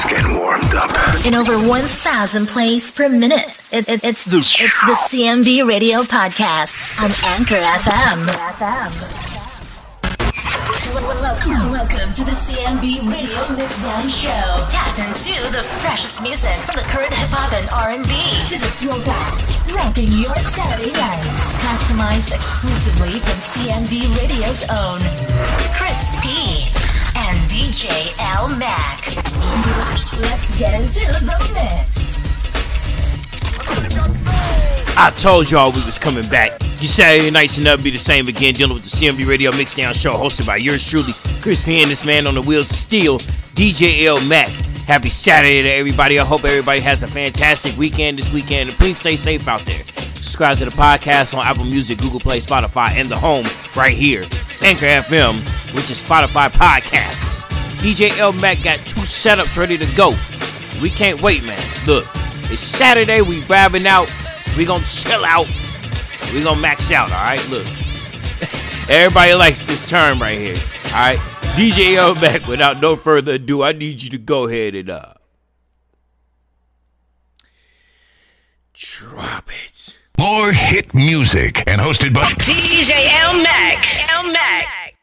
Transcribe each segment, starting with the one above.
Music's getting warmed up. In over 1,000 plays per minute. It, it, it's, the, it's the CMB Radio Podcast on Anchor FM. Welcome, welcome to the CMB Radio Mixdown Show. Tap into the freshest music from the current hip hop and R&B to the throwbacks, ranking your Saturday nights. Customized exclusively from CMB Radio's own Chris DJ L Mac. Let's get into the mix. I told y'all we was coming back. You Saturday nights should never be the same again. Dealing with the CMB Radio Mixdown Show, hosted by yours truly, Chris P. and this man on the wheels of steel, DJ L Mac. Happy Saturday to everybody. I hope everybody has a fantastic weekend this weekend. And please stay safe out there. Subscribe to the podcast on Apple Music, Google Play, Spotify, and the home right here, Anchor FM, which is Spotify Podcasts. DJ L Mac got two setups ready to go. We can't wait, man. Look, it's Saturday. We vibing out. We gonna chill out. We gonna max out. All right. Look, everybody likes this term right here. All right. DJ L Mac. Without no further ado, I need you to go ahead and uh drop it. More hit music and hosted by DJ L Mac. L Mac.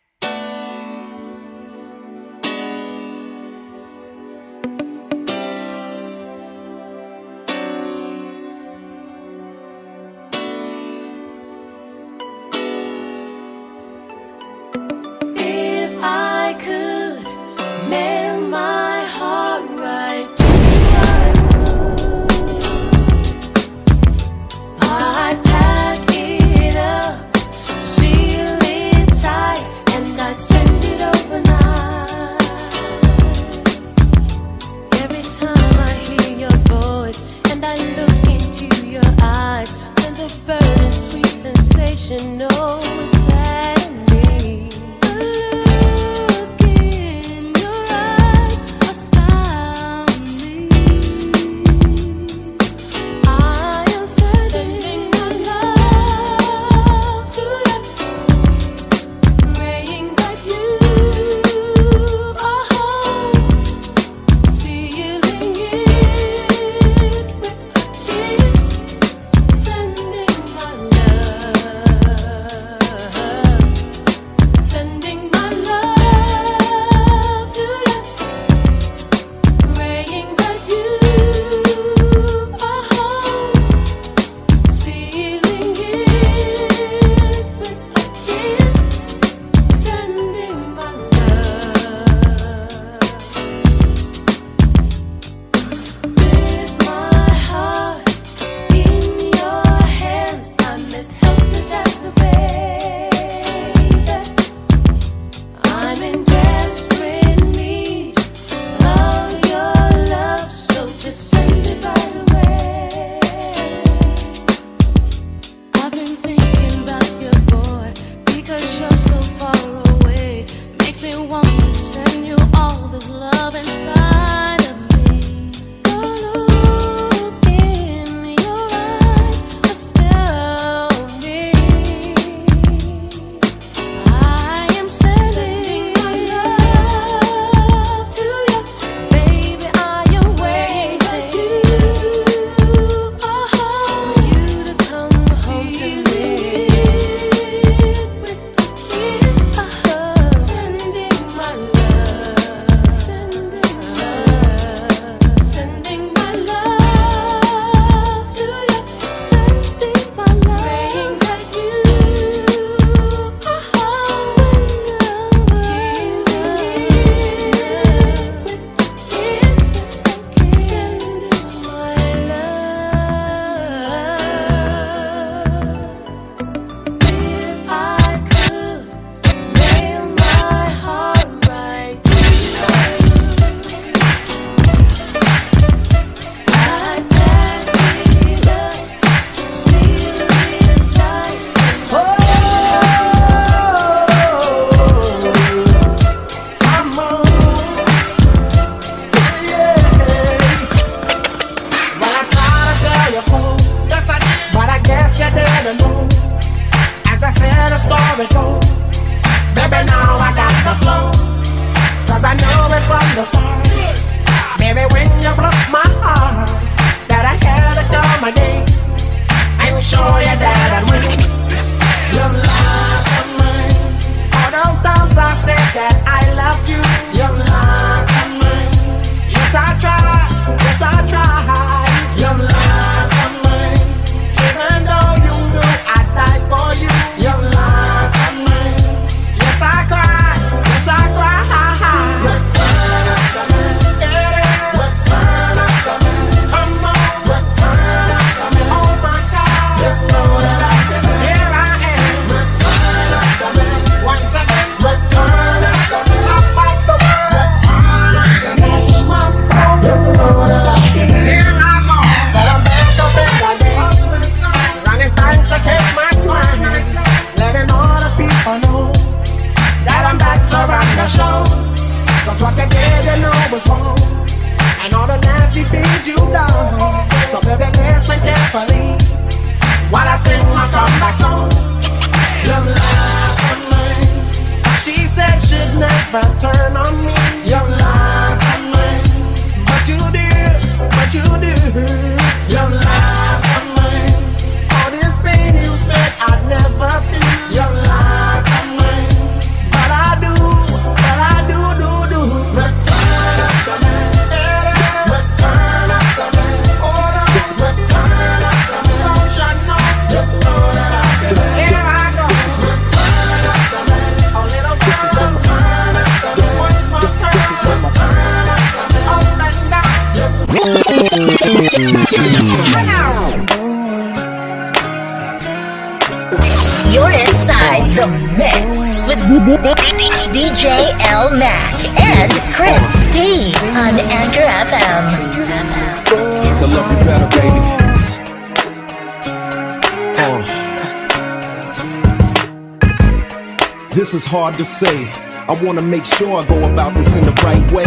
I love you better, baby. Uh. This is hard to say. I wanna make sure I go about this in the right way.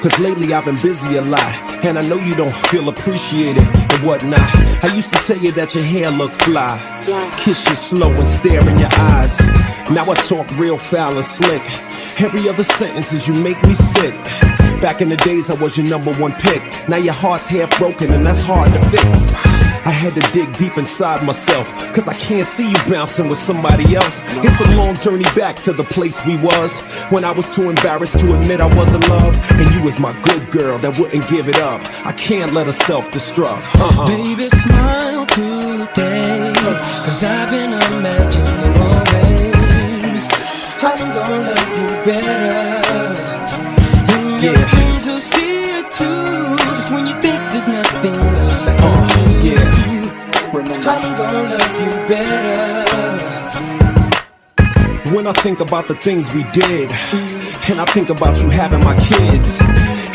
Cause lately I've been busy a lot. And I know you don't feel appreciated and whatnot. I used to tell you that your hair looked fly. Kiss you slow and stare in your eyes. Now I talk real foul and slick. Every other sentence is you make me sick. Back in the days I was your number one pick. Now your heart's half broken and that's hard to fix. I had to dig deep inside myself, cause I can't see you bouncing with somebody else. It's a long journey back to the place we was when I was too embarrassed to admit I was in love. And you was my good girl that wouldn't give it up. I can't let her self destruct. Uh-uh. Baby, smile today. Cause I've been imagining more ways. I'm gonna love you better. Yeah. When I think about the things we did, and I think about you having my kids,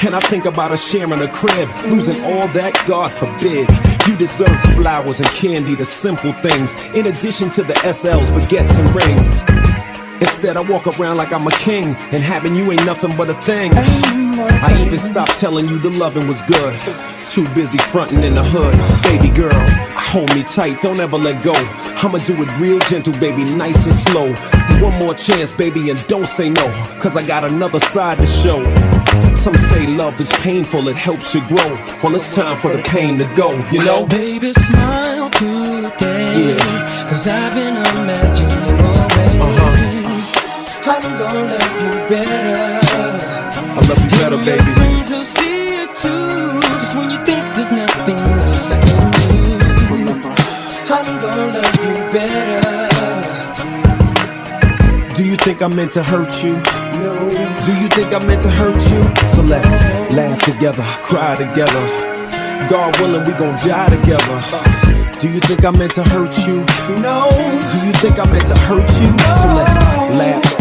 and I think about us sharing a crib, losing all that, God forbid. You deserve flowers and candy, the simple things, in addition to the SLs, baguettes, and rings. Instead, I walk around like I'm a king, and having you ain't nothing but a thing. I even stopped telling you the loving was good. Too busy fronting in the hood. Baby girl, hold me tight, don't ever let go. I'ma do it real gentle, baby, nice and slow. One more chance, baby, and don't say no, cause I got another side to show. Some say love is painful, it helps you grow. Well, it's time for the pain to go, you know? Baby, smile today. Yeah. Cause I've been imagining. I'm gonna love you better. I love you better, baby. friends will see it too. Just when you think there's nothing else I can do. I'm gonna love you better. Do you think I meant to hurt you? No. Do you think I meant to hurt you? So let's laugh together, cry together. God willing, we gon' die together. Do you think I meant to hurt you? No. Do you think I meant to hurt you? So let's laugh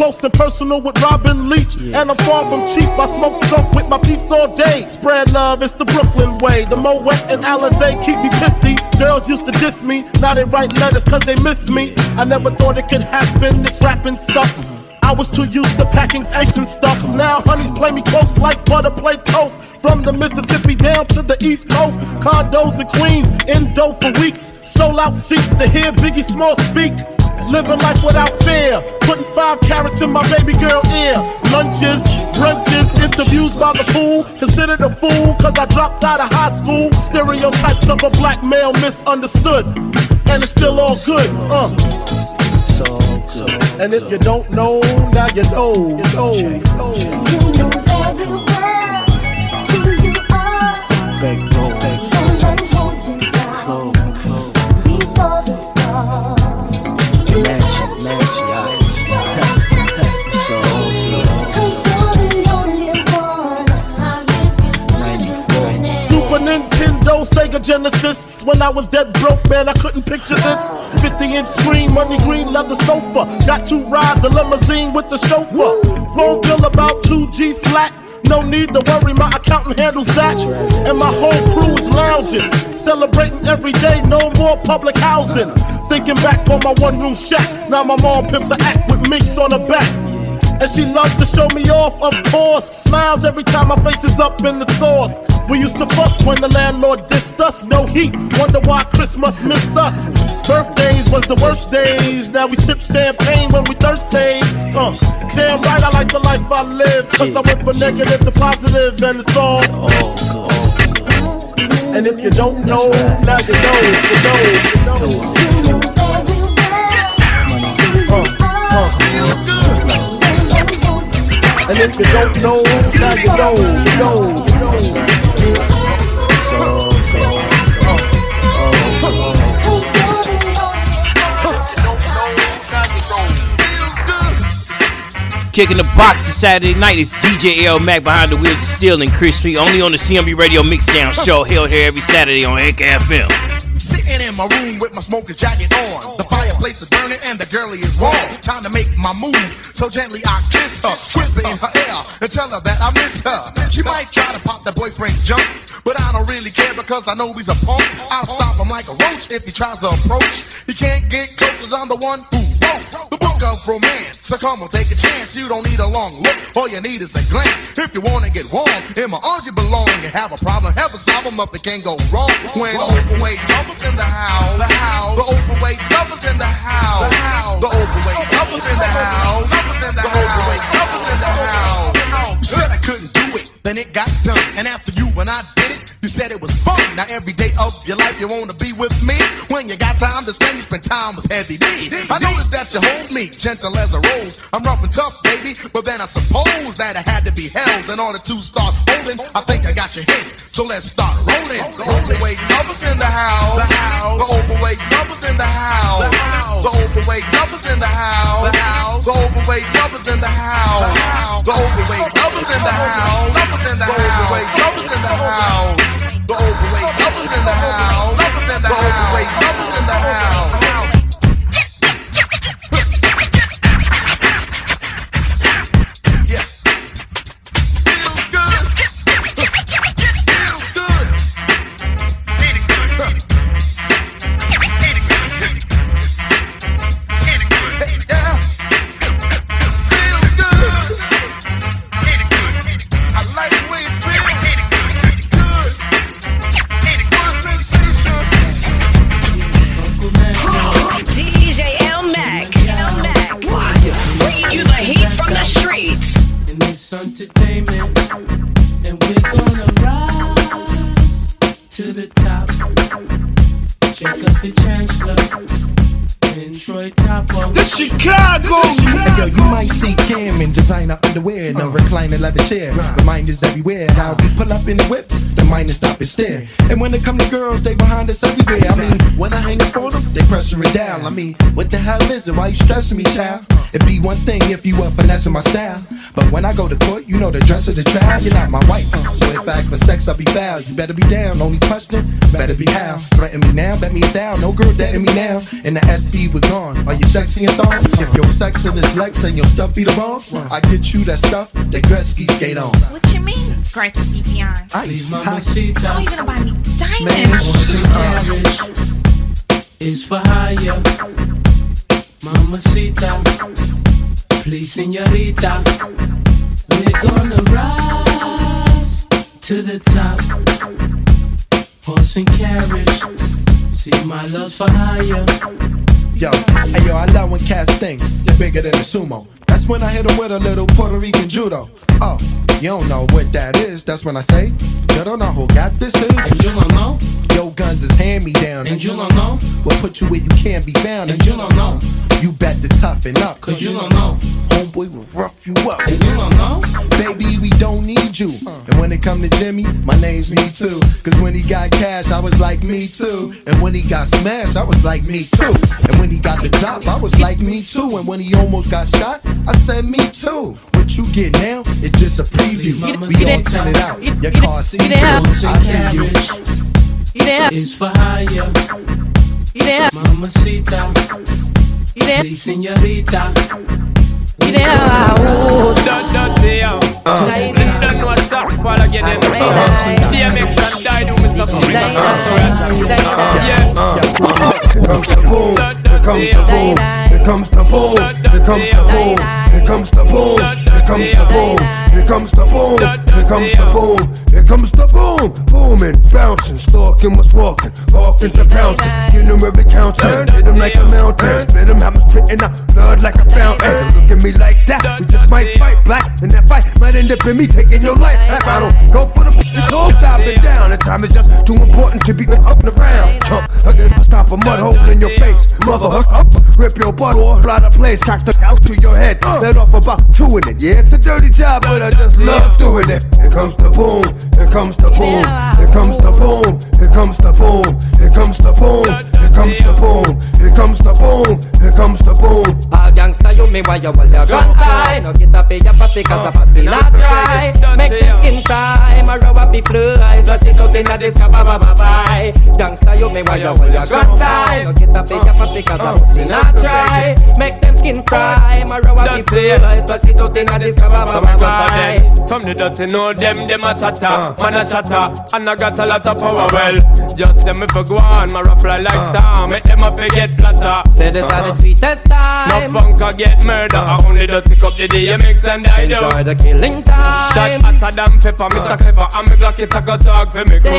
close and personal with Robin Leach. And I'm far from cheap. I smoke skunk with my peeps all day. Spread love, it's the Brooklyn way. The Moet and Alizé keep me pissy. Girls used to diss me. Now they write letters cause they miss me. I never thought it could happen, this rapping stuff. I was too used to packing ice and stuff. Now honeys play me close like butter play toast. From the Mississippi down to the East Coast, condos in Queens, indo for weeks. Sold out seats to hear Biggie Small speak. Living life without fear, putting five carats in my baby girl ear. Lunches, brunches, interviews by the fool. Considered a fool cause I dropped out of high school. Stereotypes of a black male misunderstood. And it's still all good, uh. And if you don't know, now you know, you know, you know. Sega Genesis. When I was dead broke, man, I couldn't picture this. 50 inch screen, money green leather sofa. Got two rides, a limousine with the chauffeur. Phone bill about 2 G's flat. No need to worry, my accountant handles that. And my whole crew is lounging. Celebrating every day, no more public housing. Thinking back on my one room shack. Now my mom pimps a act with minks on her back. And she loves to show me off, of course. Smiles every time my face is up in the sauce. We used to fuss when the landlord dissed us. No heat, wonder why Christmas missed us. Birthdays was the worst days. Now we sip champagne when we thirsty. Uh, damn right, I like the life I live. Cause I went from negative to positive, and it's all. And if you don't know, now you know, you know, you know. You know And if you don't know, now you know, you know, you know. Cause you're the only Kicking the box this Saturday night is DJ L Mac behind the wheels of steel and Chris P. Only on the CMB Radio Mixdown show held here every Saturday on Anchor FM. Sitting in my room with my smoker's jacket on. The fireplace is burning and the girlie is warm. Time to make my move. So gently I kiss her, whisper in her ear, and tell her that I miss her. She might try to pop that boyfriend's junk, but I don't really care because I know he's a punk. I'll stop him like a roach if he tries to approach. He can't get close 'cause I'm the one who wrote the book of romance. So come on, take a chance. You don't need a long look. All you need is a glance. If you wanna get warm, in my arms you belong. You have a problem, have a solve 'em up. It can't go wrong. When the overweight lovers in the house, the house, the overweight lovers in the house, the house, the overweight lovers in the house, the overweight lovers in the house. You said I couldn't do it, then it got done. And after you and I did it, you said it was fun. Now every day of your life you wanna be with me. When you got time to spend, you spend time with Heavy D. I noticed that you hold me gentle as a rose. I'm rough and tough, baby, but then I suppose that I had to be held in order to start holding. I think I got your hit, so let's start rolling. The overweight lovers in the house, the overweight lovers in the house, the overweight lovers in the house, the overweight lovers in the house, the house. The overweight lovers in the house, lovers in the house. The overweight lovers in the house. The overweight lovers it down. I mean, what the hell is it? Why you stressing me, child? It'd be one thing if you were finessing my style. But when I go to court, you know the dress of the trial. You're not my wife. So if I act for sex, I'll be foul. You better be down. Only question, better be how. Threaten me now, bet me down. No girl dating me now. And the SC with gone. Are you sexy and thong? If your sex in this legs and your stuff be the bomb, I get you that stuff that Gretzky skate on. What you mean, Gretzky Beyond? Ice, Mamacita. Oh, you gonna buy me Man, diamonds? carriage is for hire. Mamacita, please, señorita. We're gonna rise to the top. Horse and carriage. See my love's for hire. Yo, hey yo, I love when cats think they're bigger than a sumo. That's when I hit them with a little Puerto Rican judo. Oh, you don't know what that is. That's when I say, you don't know who got this is. And you don't know. Yo, guns is hand me down. And you don't know. What put you where you can't be found. And you don't know. You bet to toughen up. Cause you don't know. Homeboy will rough you up. And you don't know. Baby, we don't need you. Uh. And when it come to Jimmy, my name's me too. Cause when he got cash, I was like me too. And when he got smashed, I was like me too. And when he got the drop, I was like me too. And when he almost got shot, I said me too. What you get now, it's just a preview. We all turn it out. Your car see you. I see you. Is for hire. Mamacita. Please, señorita. Here comes the boom, here comes the boom, here comes the boom, here comes the boom, here comes the boom, here comes the boom, here comes the boom, booming, bouncing, stalking what's walking, walking to pouncing, get them every counting, hit them like a mountain, spit them, I'm spitting out. Blood like a fountain. Look at me like that, we just might fight black, and that fight. Might end up in me taking your life. If I don't go for the it's all stopping down, the time is just too important to be up and around. Chump, can stop a mud hole in your face, mother, up, rip your butt off, fly the place, crack the out to your head, let off about two in it. Yeah, it's a dirty job, but I just love doing it. Here comes the boom, here comes the boom, here comes the boom, here comes the boom, here comes the boom, here comes the boom, here comes the boom, here comes the boom. A gangsta you me why you hold your gun high No get a pay your pussy cause a pussy not dry. Make them skin time a row up the fly So she out inna this ba ba ba bye. Gangsta you me why you hold your gun high No get a pay your pussy cause pussy not dry Make them skin fry. A row up the fly So she out inna this ba ba ba bye From the dirty know them, them a tata uh. Man a shatter, and I got a lot of power well. Just them if I go on, my rough fly like uh. star. Make them a forget flatter. Say this are the sweetest time No punk a get murder. Uh. I only dirty cup the DMX and I do Enjoy the killing time. Shot hotter than pepper, Mr. Clever. And me Glock it a go talk for me crew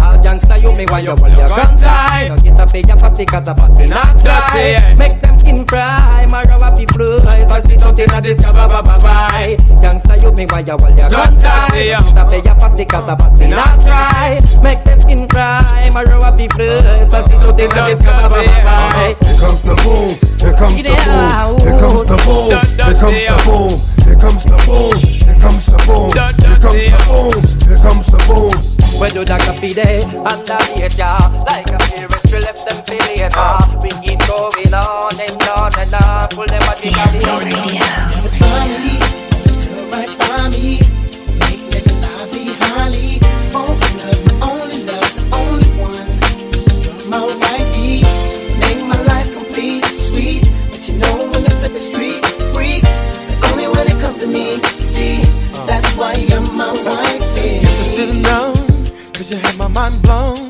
all gangsta you me why you hold your gun tight No get a pay your pussy cause a pussy not dry Make them skin fry, my row up the fly So she out inna this ba ba ba bye. Gangsta you me why you hold your gun tight No get a pay your pussy cause a pussy not dry Make them skin fry, my row up the fly So she out inna this ba ba ba bye Here comes the boom, here comes the boom, here comes the boom, here comes the boom, here comes the boom, here comes the boom, here comes the boom, here comes the boom. Where do that coffee day? Underrated Like a spirit we left them feel later We keep going on and on and on Pull them at the body Never try me, right by me. Make nigga lie behind Spoken of the only love, the only one. You're my wifey. Make my life complete, sweet. But you know when I flip the street, freak. But only when it comes to me, see. That's why you're my wifey. Guess I should've known, cause you had my mind blown.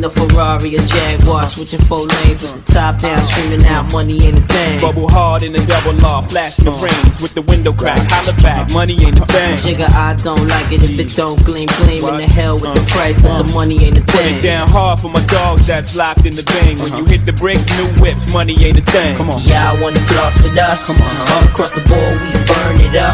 In the Ferrari or Jaguar, switching four lanes with the top down, screaming out money ain't a thing. Bubble hard in the double law, flashing the rings with the window crack. Holla back, money ain't a thing. Jigga, I don't like it if it don't gleam, gleam in the hell with the uh-huh. price, but the uh-huh. money ain't a Put thing. it down hard for my dogs that's locked in the bang. When you uh-huh. hit the bricks, new whips, money ain't a thing. Come on. Yeah, I wanna floss with us. Come on, all across the board, we burn it up.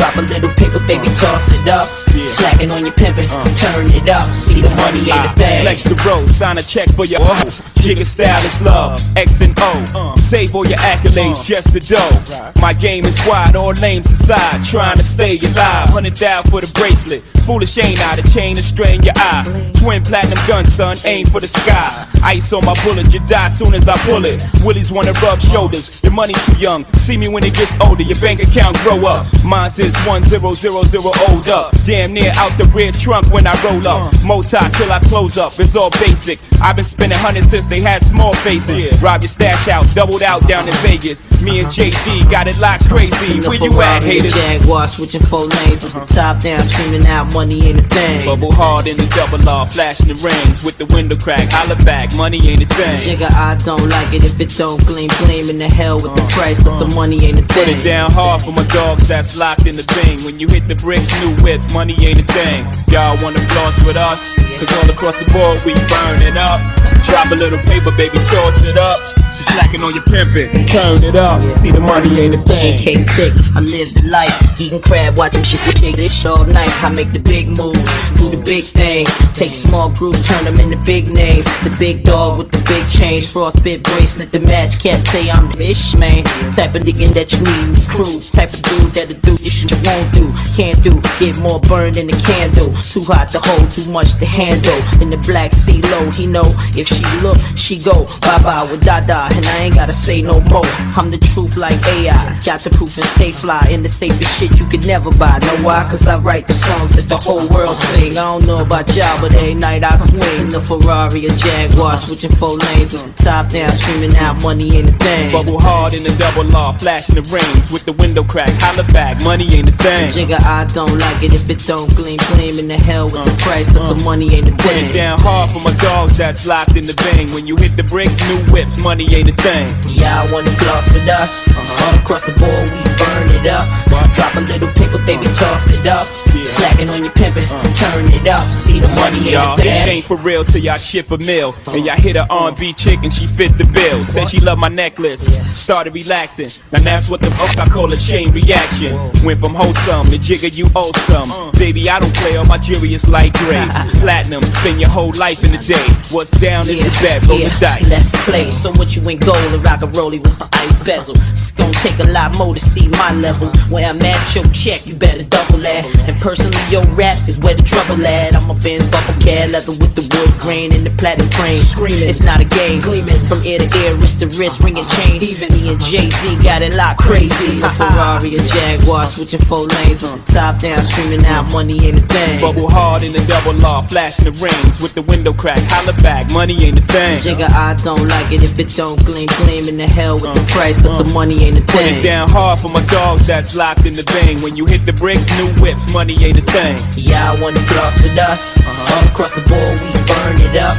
Drop a little paper, baby, toss it up. Slacking on your pimpin', uh. turn it up. See the money ain't a ah. I thing. Flex the road, sign a check for your. Jigga style is love, X and O. Save all your accolades, just the dough. My game is wide, all names aside. Trying to stay alive, hundred down for the bracelet. Foolish ain't I, the chain is strain your eye. Twin platinum gun, son, aim for the sky. Ice on my bullet, you die soon as I pull it. Willies wanna rub shoulders, your money's too young. See me when it gets older, your bank account grow up. Mine's is 1000 old up. Damn near out the rear trunk when I roll up. Multi till I close up, it's all basic. I've been spending hundreds since they had small faces. Rob your stash out, doubled out down in Vegas. Me and JD got it locked crazy. Where you at, Ferrari or haters? Jaguar, switching four lanes with the uh-huh. top down, screaming out money ain't a thing. Bubble hard in the double law, flashing the rings with the window crack. Holla back, money ain't a thing. Jigga, I don't like it if it don't gleam, gleam in the hell with the uh-huh. price, but the money ain't a thing. Put thing. it down hard for my dogs that's locked in the bing. When you hit the bricks, new whip, money ain't a thing. Y'all wanna floss with us? Cause all across the board we burn it up. Drop a little paper, baby, toss it up. Just slacking on your pimpin', turn it up. See the money ain't a thing. Cake thick, I live the life. Eating crab, watching shit shake this all night. I make the big move, do the big thing. Take small groups, turn them into big names. The big dog with the big change, frostbit bracelet, the match. Can't say I'm the ish man. Type of nigga that you need the crew. Type of dude that'll do your shit you won't do. Can't do, get more burned than a candle. Too hot to hold, too much to handle. In the black sea low, he know if she look, she go bye bye with Dada, and I ain't gotta say no more. I'm the truth like AI, got the proof and stay fly. In the safest shit you could never buy. Know why? Cause I write the songs that the whole world sing. I don't know about y'all, but every night I swing the Ferrari or Jaguar, switching four lanes the top down, screaming out money ain't a thing. Bubble hard in the double law, flashing the rings with the window crack. Holla back, money ain't a thing. Jigga, I don't like it if it don't gleam, gleam in the hell with the price, but the money ain't a Put thing. it down hard for my dogs that's locked in the bang. When you hit the bricks, new whips, money ain't a thing. Yeah, I wanna floss with uh-huh. us. All across the board, we burn it up. Drop a little paper, baby, uh-huh. toss it up. Slacking on your pimpin', uh. turn it up. See the money in Y'all, this ain't for real till y'all ship a meal. Uh-huh. And y'all hit a R&B chick and she fit the bill. Said she loved my necklace, started relaxing. Now that's what the fuck I call a chain reaction. Went from wholesome to jigger, you awesome. Uh. Baby, I don't play, all my jewelry is light gray. Platinum, spend your whole life in a day. What's down is a bet, roll the dice. Let's play. So what you ain't gold and rock a rollie with my ice bezel. It's gonna take a lot more to see my level. Where I'm at, your check, you better double that. And personally, your rap is where the trouble at. I'm a Benz bubble cat, leather with the wood grain and the platinum frame. Screaming, it's not a game. Gleaming from ear to ear, wrist to wrist, ringing chain. Even me and Jay Z got it locked crazy. A Ferrari, a Jaguar, switching four lanes with the top down, screaming out money ain't a thing. Bubble hard in the double law, flashing the rings with the window crack. Holla back, money ain't a thing. Jigga, I don't like it if it don't gleam, gleam in the hell with the price, but the money ain't a Put thing. it down hard for my dogs that's locked in the bang. When you hit the bricks, new whips, money ain't a thing. Yeah, I wanna floss with us. Uh-huh. All across the board, we burn it up.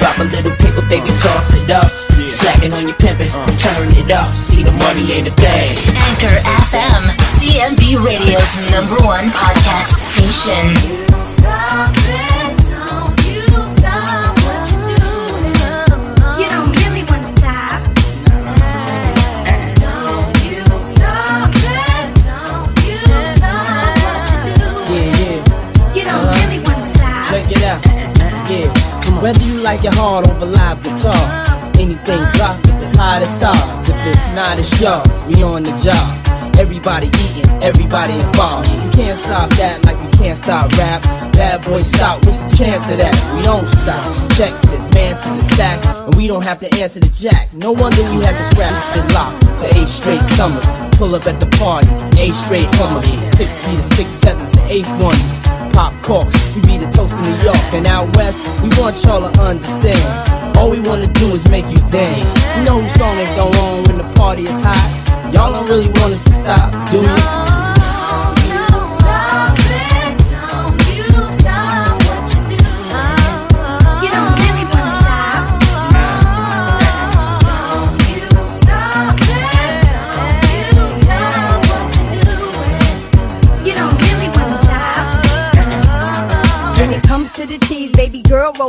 Drop a little paper, baby, toss it up. Slacking on your pimpin', uh. turn it up. See the money ain't a thing. Anchor FM, CMB Radio's number one podcast station. Whether you like it hard over live guitars, anything drop if it's hot as ours. If it's not, it's yours. We on the job. Everybody eating, everybody involved. You can't stop that like you can't stop rap. Bad boy stop, what's the chance of that? We don't stop. Checks, advances, and stacks, and we don't have to answer the jack. No wonder we had to scrap shit locked for eight straight summers. Pull up at the party, eight straight hummers. Six feet to six sevens and eight ones. Pop corks, we be the toast of New York. And out west, we want y'all to understand. All we wanna do is make you dance. You know whose song is go on when the party is hot? Y'all don't really want us to stop, do you?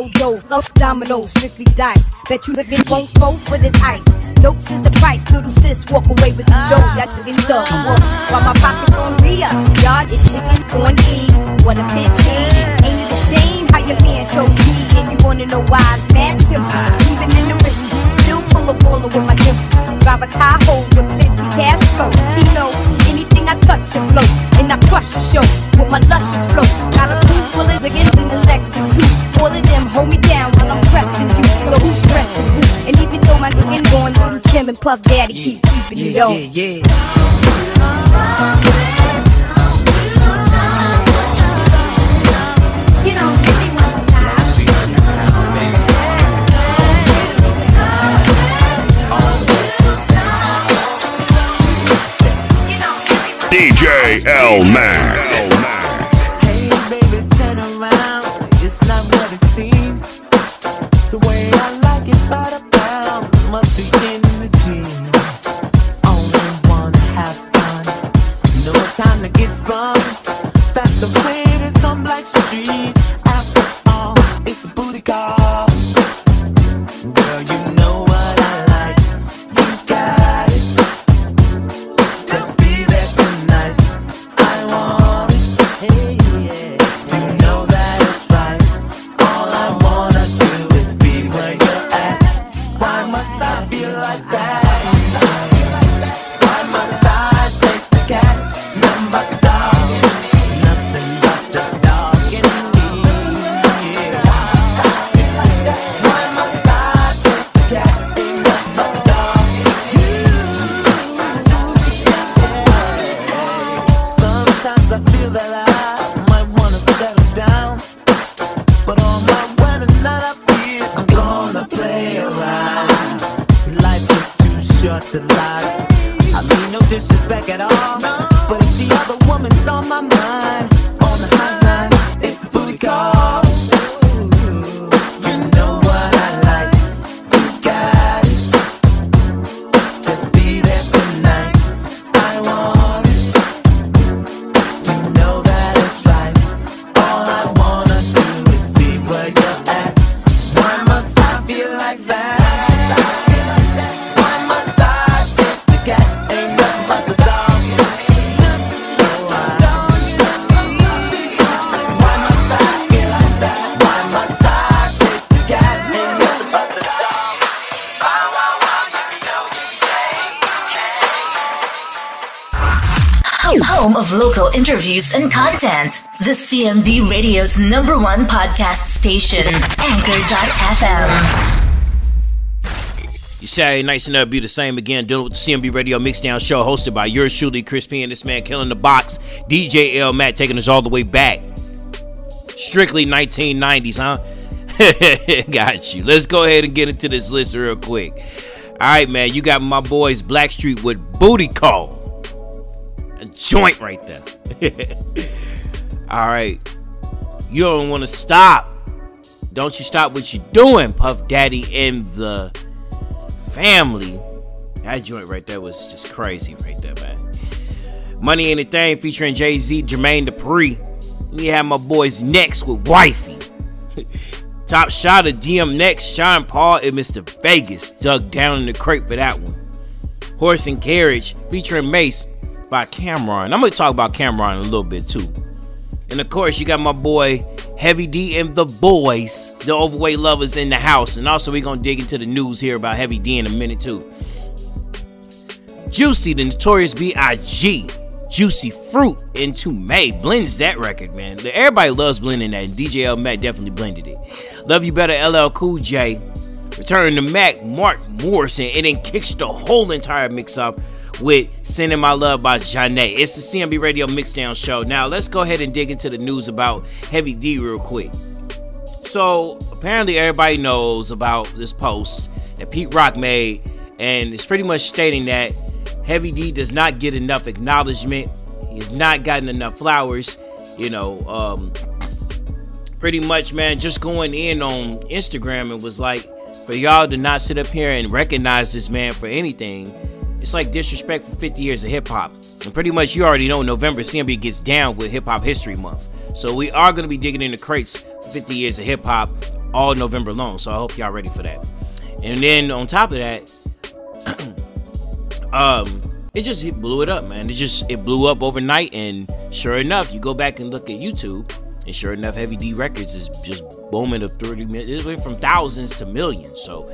Dough, love dominoes, strictly dice. Bet you looking won't fold for this ice. Notes is the price, little sis walk away with the dough. That's the While my pockets on Ria, y'all is chicken on E. What a pity, ain't it a shame how your man chose me? And you wanna know why? It's mad simple. Even in the written, still pull a baller with my dimples. Drive a Tahoe with plenty cash flow. He know anything I touch and blow, and I crush the show with my luscious flow. Got a little Kim and Puff Daddy keep keeping it on. Yeah, yeah. DJ L Mac. CMB Radio's number one podcast station, Anchor.fm. You Saturday nights and never be the same again. Dealing with the CMB Radio Mixdown Show, hosted by yours truly, Chris P. And this man killing the box, DJ L. Mac, taking us all the way back. Strictly 1990s, huh? got you. Let's go ahead and get into this list real quick. All right, man. You got my boys Blackstreet with Booty Call. A joint right there. all right. You don't want to stop. Don't you stop what you're doing, Puff Daddy and the family. That joint right there was just crazy right there, man. Money Ain't a Thing featuring Jay Z, Jermaine Dupri. We have my boys next with Wifey. Top shot of DM next, Sean Paul and Mr. Vegas dug down in the crate for that one. Horse and Carriage featuring Mase by Cam'ron. I'm gonna talk about Cam'ron a little bit too. And of course, you got my boy Heavy D and the boys, the overweight lovers in the house. And also, we're going to dig into the news here about Heavy D in a minute, too. Juicy, the notorious B.I.G. Juicy Fruit Mtume blends that record, man. Everybody loves blending that. DJ L Mac definitely blended it. Love You Better LL Cool J. Return to Mac, Mark Morrison, and then kicks the whole entire mix off with Sending My Love by Zhané. It's the CMB Radio Mixdown Show. Now, let's go ahead and dig into the news about Heavy D real quick. So, apparently, everybody knows about this post that Pete Rock made, and it's pretty much stating that Heavy D does not get enough acknowledgement. He's not gotten enough flowers. You know, um, pretty much, man, just going in on Instagram and was like, for y'all to not sit up here and recognize this man for anything, it's like disrespect for 50 years of hip hop. And pretty much, you already know November CMB gets down with Hip Hop History Month. So we are going to be digging in the crates for 50 years of hip hop all November long. So I hope y'all ready for that. And then on top of that, um, it just it blew it up, man. It just it blew up overnight, and sure enough, you go back and look at YouTube, and sure enough, Heavy D Records is just booming to 30 million. It went from thousands to millions. So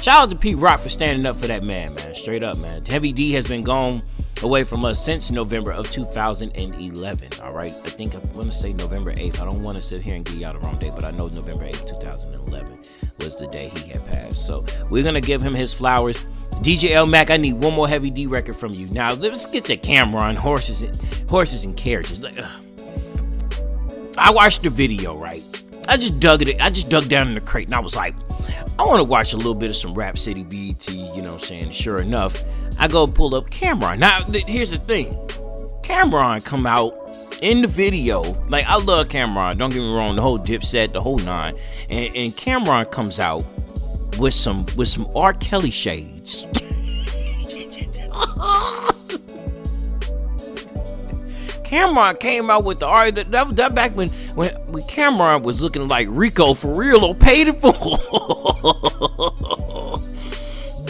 shout out to Pete Rock for standing up for that man, man. Straight up, man. Heavy D has been gone away from us since November of 2011. All right, I think I want to say November 8th. I don't want to sit here and give y'all the wrong date, but I know November 8th, 2011 was the day he had passed. So we're gonna give him his flowers. DJ L Mac, I need one more Heavy D record from you. Now let's get the camera on horses, and, horses and carriages. Like. I watched the video, right? I just dug it. I just dug down in the crate and I was like, I want to watch a little bit of some Rap City BET, you know what I'm saying? Sure enough, I go pull up Cam'ron. Now, th- here's the thing. Cam'ron come out in the video. Like, I love Cam'ron. Don't get me wrong. The whole Dipset, the whole nine. And, and Cam'ron comes out with some with some R. Kelly shades. Cam'ron came out with the R. That, that, that back when, when when Cam'ron was looking like Rico for real or paid it for.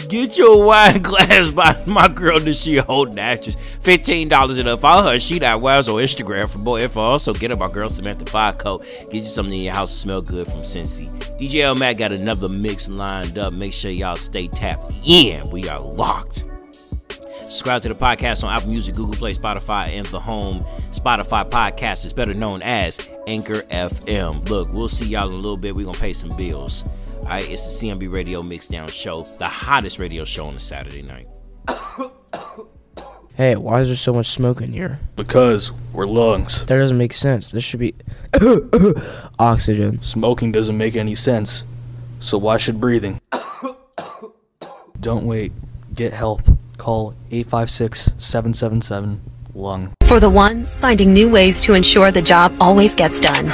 Get your wine glass by my girl this she holding actress. Fifteen dollars and up. Follow her. She that wires on Instagram for more info. Also get up my girl Samantha Five Coat. Get you something in your house smell good from Cincy. DJ L Mac got another mix lined up. Make sure y'all stay tapped in. We are locked. Subscribe to the podcast on Apple Music, Google Play, Spotify, and the home Spotify podcast is better known as Anchor FM. Look, we'll see y'all in a little bit. We're gonna pay some bills. All right, it's the CMB Radio Mixdown Show, the hottest radio show on a Saturday night. Hey, why is there so much smoke in here? Because we're lungs. That doesn't make sense. This should be oxygen. Smoking doesn't make any sense. So why should breathing? Don't wait. Get help. Call 856 777 Lung. For the ones finding new ways to ensure the job always gets done.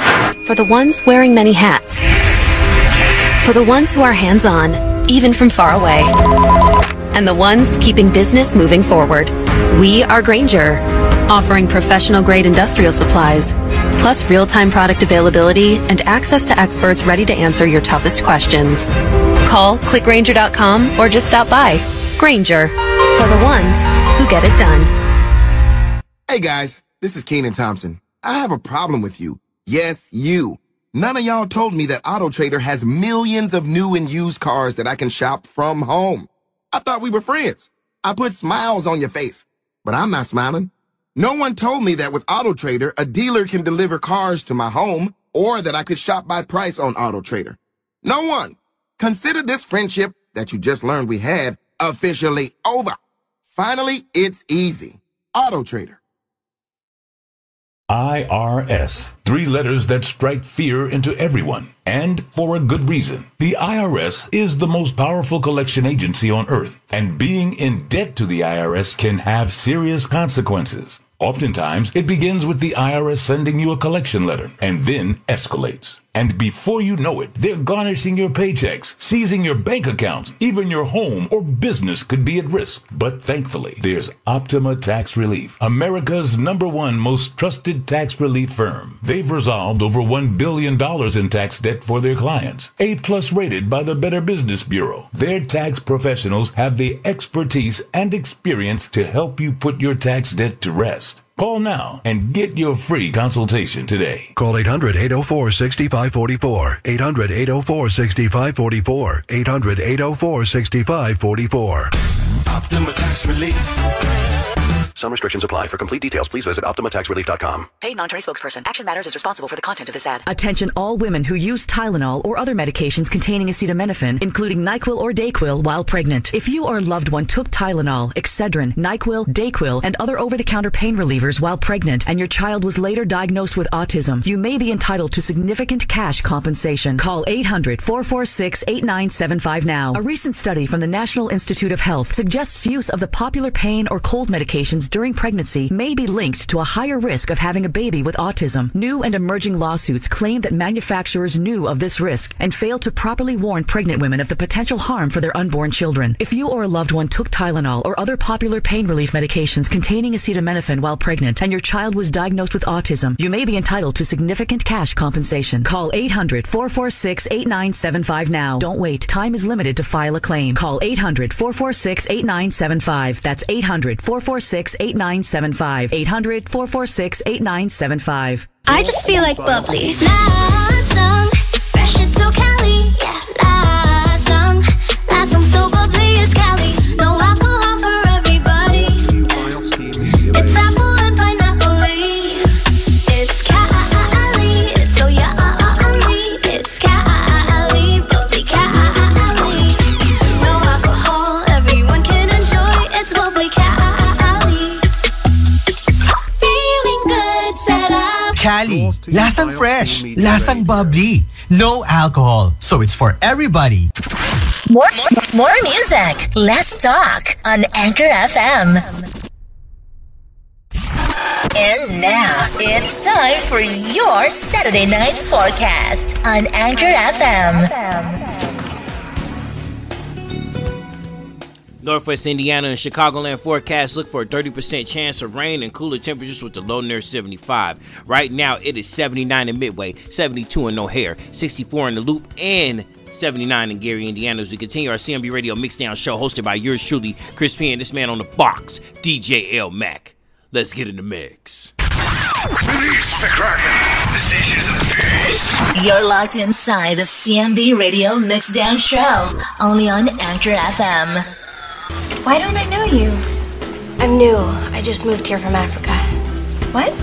For the ones wearing many hats. For the ones who are hands on, even from far away. And the ones keeping business moving forward. We are Grainger, offering professional grade industrial supplies, plus real time product availability and access to experts ready to answer your toughest questions. Call clickgranger.com or just stop by. Grainger, for the ones who get it done. Hey guys, this is Kenan Thompson. I have a problem with you. Yes, you. None of y'all told me that Auto Trader has millions of new and used cars that I can shop from home. I thought we were friends. I put smiles on your face, but I'm not smiling. No one told me that with Auto Trader, a dealer can deliver cars to my home or that I could shop by price on Auto Trader. No one. Consider this friendship that you just learned we had officially over. Finally, it's easy. AutoTrader. IRS. Three letters that strike fear into everyone, and for a good reason. The IRS is the most powerful collection agency on earth, and being in debt to the IRS can have serious consequences. Oftentimes, it begins with the IRS sending you a collection letter and then escalates. And before you know it, they're garnishing your paychecks, seizing your bank accounts, even your home or business could be at risk. But thankfully, there's Optima Tax Relief, America's number one most trusted tax relief firm. They've resolved over $1 billion in tax debt for their clients. A plus rated by the Better Business Bureau. Their tax professionals have the expertise and experience to help you put your tax debt to rest. Call now and get your free consultation today. Call 800 804 6544. 800 804 6544. 800 804 6544. Optima Tax Relief. Some restrictions apply. For complete details, please visit OptimaTaxRelief.com. Paid non-attorney spokesperson. Action Matters is responsible for the content of this ad. Attention all women who use Tylenol or other medications containing acetaminophen, including NyQuil or DayQuil, while pregnant. If you or a loved one took Tylenol, Excedrin, NyQuil, DayQuil, and other over-the-counter pain relievers while pregnant, and your child was later diagnosed with autism, you may be entitled to significant cash compensation. Call 800-446-8975 now. A recent study from the National Institute of Health suggests use of the popular pain or cold medications during pregnancy may be linked to a higher risk of having a baby with autism. New and emerging lawsuits claim that manufacturers knew of this risk and failed to properly warn pregnant women of the potential harm for their unborn children. If you or a loved one took Tylenol or other popular pain relief medications containing acetaminophen while pregnant and your child was diagnosed with autism, you may be entitled to significant cash compensation. Call 800-446-8975 now. Don't wait. Time is limited to file a claim. Call 800-446-8975. That's 800-446 8975. 800 446 8975. I just feel like bubbly. Song, fresh it's so Cali. Yeah, last song, so bubbly it's Cali. Cali, lasang fresh, lasang bubbly, no alcohol, so it's for everybody. More, more, more music, less talk on Anchor FM. And now it's time for your Saturday night forecast on Anchor FM. Northwest Indiana and Chicagoland forecast look for a 30% chance of rain and cooler temperatures with the low near 75. Right now it is 79 in Midway, 72 in O'Hare, 64 in the Loop, and 79 in Gary, Indiana. As we continue our CMB Radio Mixdown show hosted by yours truly, Chris P. and this man on the box, DJ L Mac. Let's get in the mix. Release the Kraken. The stations of the beast. You're locked inside the CMB Radio Mixdown Show, only on Anchor FM. Why don't I know you? I'm new. I just moved here from Africa. What?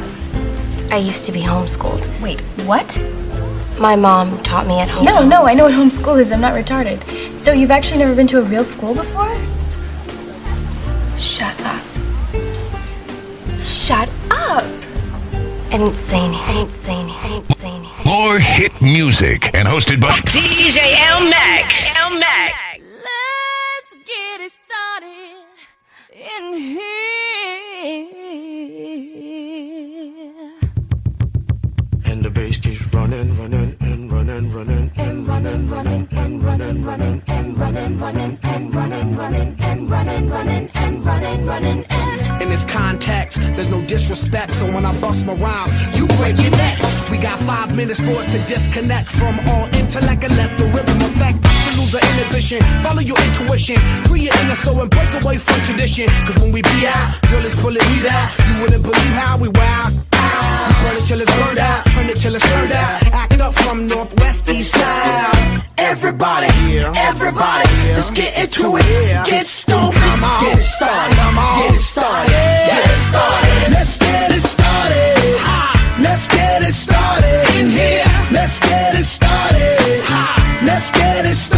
I used to be homeschooled. Wait, what? My mom taught me at home. No, no, I know what homeschool is. I'm not retarded. So you've actually never been to a real school before? Shut up. Shut up. I didn't say anything. I didn't say anything. I didn't say anything. More hit music and hosted by DJ L Mac. L Mac. Get it started in here. And the bass keeps running, running, running, running, and running, running, and running, running, and running, running, and running, running, and running, running, and running, running, and. In this context, there's no disrespect, so when I bust my rhyme, you break your necks. We got five minutes for us to disconnect from all intellect and let the rhythm affect lose our inhibition. Follow your intuition, free your inner soul and break away from tradition. Cause when we be out, girl, it's pulling me out. You wouldn't believe how we wow. We burn it till it's burned out, turn it till it's turned out. Act up from northwest east side. Everybody, everybody, let's get into it. Get stoked, get it started, get it started, get it started. Let's get it started. Let's get it started in here. Let's get it started. Let's get it started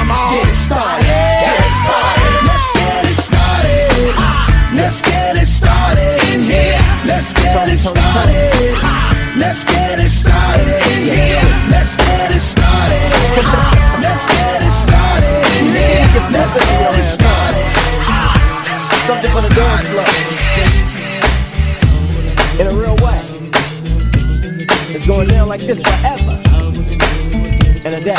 forever. And a day.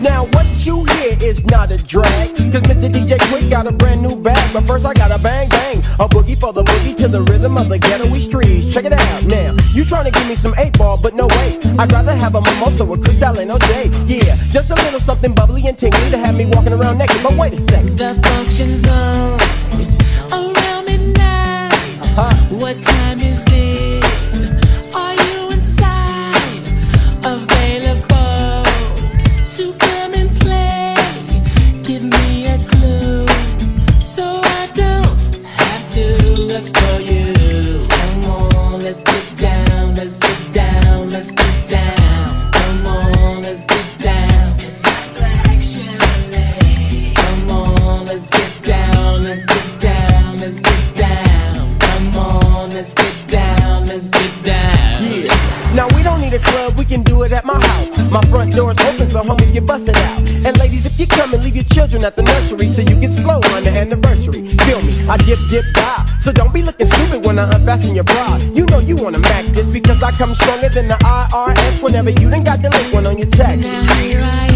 now what you hear is not a drag. Cause Mr. DJ Quik got a brand new bag. But first I got a bang bang. A boogie for the boogie to the rhythm of the ghettoy streets. Check it out now. You trying to give me some 8 ball, but no way. I'd rather have a mimosa with Cristal and OJ. Yeah, just a little something bubbly and tingly to have me walking around naked. But wait a sec, The function's on around midnight. Uh-huh. What time is it? you bust it out. And ladies, if you come and leave your children at the nursery so you get slow on the anniversary. Feel me, I dip, dip, bob. So don't be looking stupid when I unfasten your bra. You know you wanna mac this because I come stronger than the IRS whenever you done got the link one on your tax.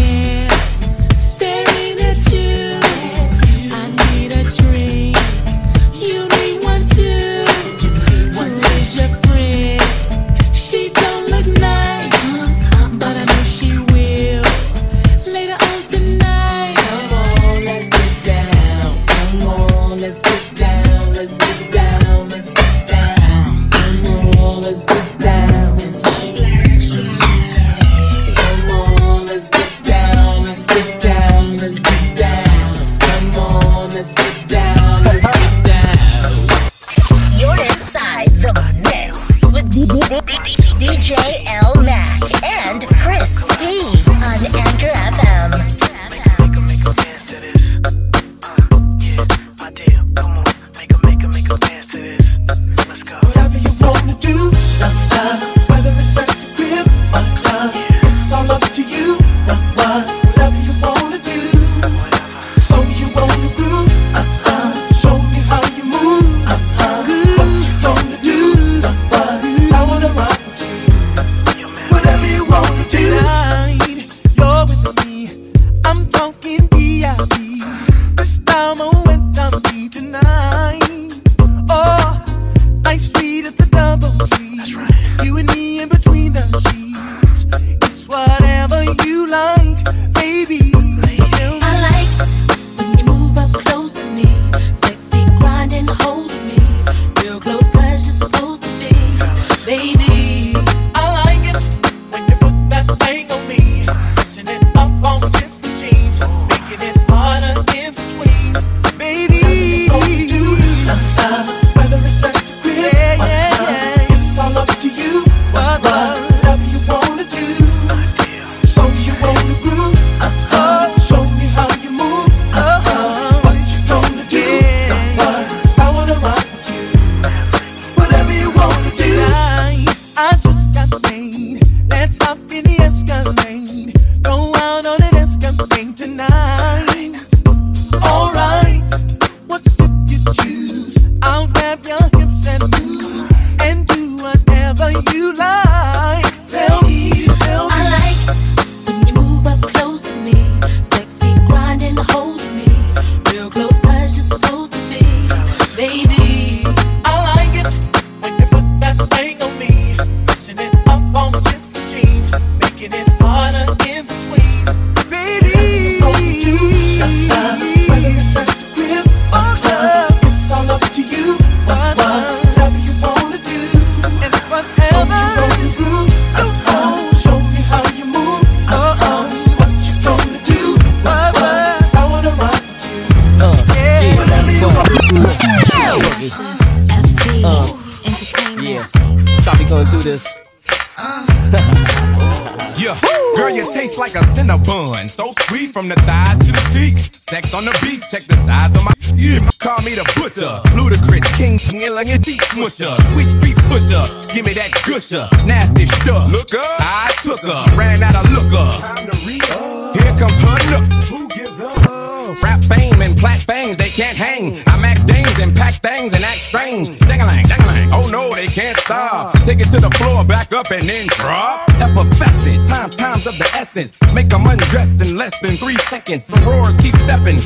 call me the butcher. Ludacris, king swinging like a deep smusher. Sweet street pusher, give me that gusher. Nasty stuff. Look up. I took her, ran out of look Time to read up. Here comes her look. Who gives up? Rap fame and plat bangs, they can't hang. I act dames and pack things and act strange. Dang-a-lang, dang-a-lang. Oh no, they can't stop. Take it to the floor, back up and then drop. Effervescent, time, times of the essence. Make them undress in less than three seconds. Roars keep stepping.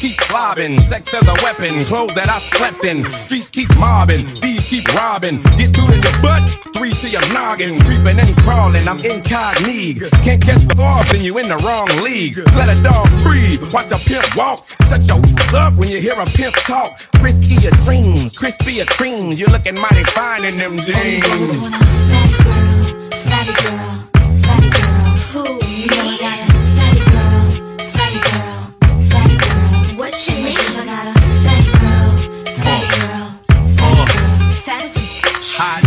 Keep slobbing, sex as a weapon, clothes that I slept in. Streets keep mobbing, thieves keep robbing. Get two in your butt, three to your noggin. Creeping and crawling, I'm incognito. Can't catch the ball, then you in the wrong league. Let a dog breathe, watch a pimp walk. Shut your up when you hear a pimp talk. Risky your dreams, crispy your creams. You're looking mighty fine in them jeans. Fatty girl, fatty girl. Who? You know I got a fatty girl, fatty girl, fatty girl. What she mean? I got a fatty girl, fatty girl, fatty girl. Fat as a bitch. Hot,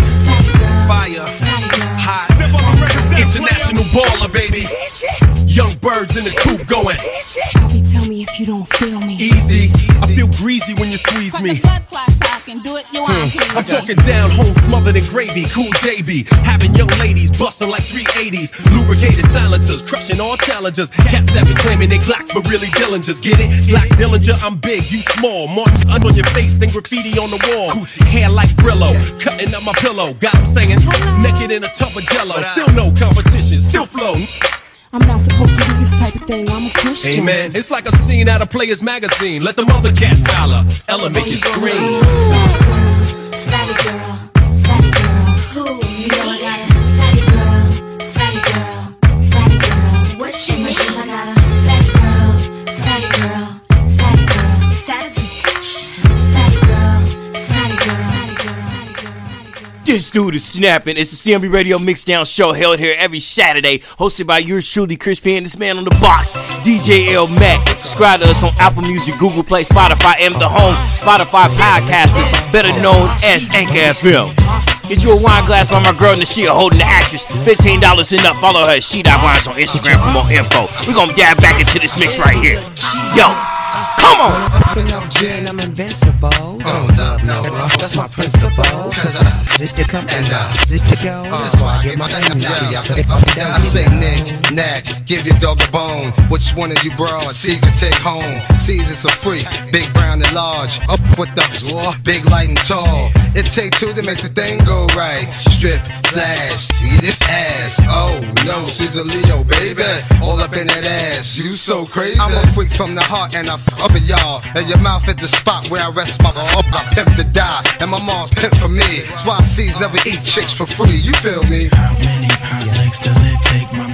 fire, hot. International baller, baby. Young birds in the coop going Bobby, tell me if you don't feel me. easy. I feel greasy when you squeeze me. do it, you Hmm. I'm talking down home smothered in gravy, cool JB. Having young ladies busting like 380s. Lubricated silencers, crushing all challengers. Cats that be claiming they Glocks, but really Derringers. Get it? Glock Derringer, I'm big, you small. Marks under on your face, then graffiti on the wall. Hair like Brillo, cutting up my pillow. Got 'em singing, naked in a tub of jello. Still no competition, still flow. I'm not supposed to do this type of thing. I'm a Christian. Amen. It's like a scene out of Players Magazine. Let the mother cats holler. Ella make you scream. Fatty fatty girl. This dude is snapping. It's the CMB Radio Mixdown Show held here every Saturday, hosted by yours truly, Chris P. and this man on the box, DJ L. Mac. Subscribe to us on Apple Music, Google Play, Spotify, and the home Spotify podcasters, better known as Anchor FM. Get you a wine glass by my girl Nashia holding the actress. $15 enough. Follow her at She Dot Wines on Instagram for more info. We're gonna dive back into this mix right here. Yo, come on! Open up gin, I'm invincible. Oh, Don't love no. That's my principle. Cause I to come and I just to go. Uh, That's why I get my name I say Nick, Knack, give your dog a bone. Which one of you broads see to take home? Seasons are free, big, brown, and large. Up with the big, light, and tall. It take two to make the thing go right. Strip, flash, see this ass. Oh no, she's a Leo, baby. All up in that ass, you so crazy. I'm a freak from the heart and I f up y'all. And your mouth at the spot where I rest my up. I pimp to die, and my mom's pimp for me. Spot C's never eat chicks for free. You feel me? How many hot does it take, mommy?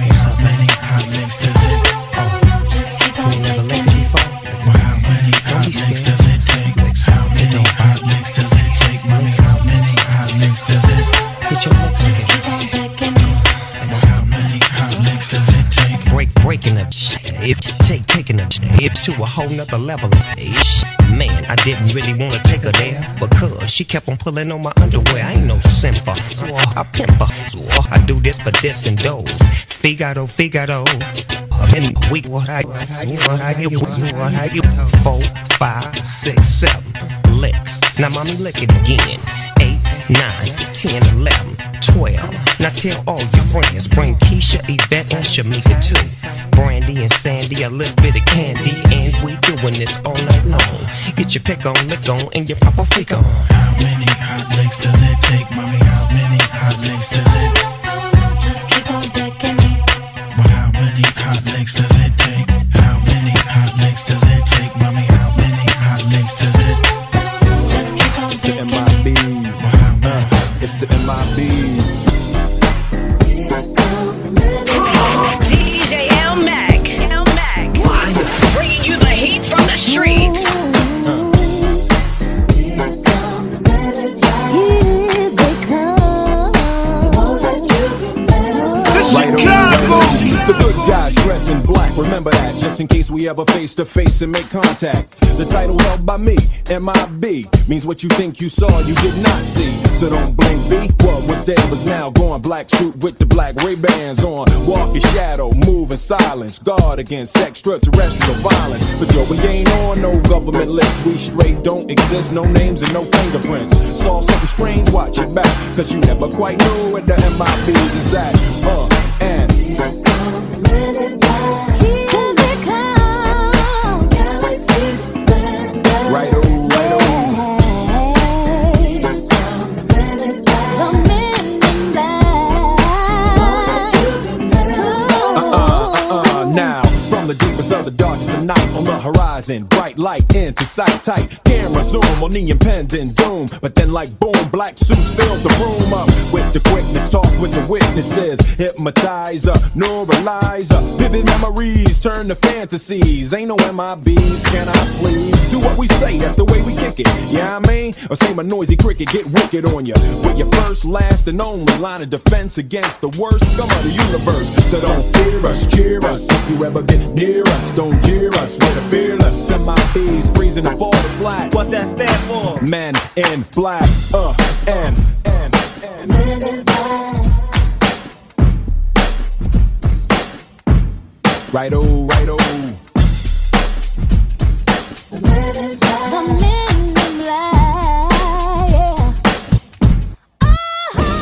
Breaking up it take taking up it to a whole nother level man i didn't really want to take her there because she kept on pulling on my underwear. I ain't no simper so i pimp so i do this for this and those. Figaro figaro and we what I what I get what I get four five six seven licks now mommy lick it again eight nine ten eleven twelve. Now tell all your friends bring Keisha Yvette and Shamika too. Brandy and Sandy a little bit of candy and we doing this all night long get your pick on lick on and your proper freak on to face and make contact. The title held by me, MIB, means what you think you saw, you did not see. So don't blink B. What was there was now gone. Black suit with the black Ray Bans on. Walk in shadow, move in silence. Guard against extraterrestrial violence. But yo, we ain't on no government list. We straight don't exist, no names and no fingerprints. Saw something strange, watch it back. Cause you never quite knew where the MIBs is at. Uh, and. Night on the horizon. Bright light into sight tight. Camera zoom on the impending doom. But then, like boom, black suits filled the room up with the quickness. Talk with the witnesses. Hypnotizer, neuralizer. Vivid memories turn to fantasies. Ain't no MIBs, can I please? Do what we say, that's the way we kick it. Yeah, I mean, or say my noisy cricket get wicked on you. With your first, last, and only line of defense against the worst scum of the universe. So don't fear us, cheer us. If you ever get near us, don't jeer us. We're the fearless. MIBs freezing the fall flat. What that stand for? Men in black, uh, and, and, and. Right oh, right oh. The men in black, yeah.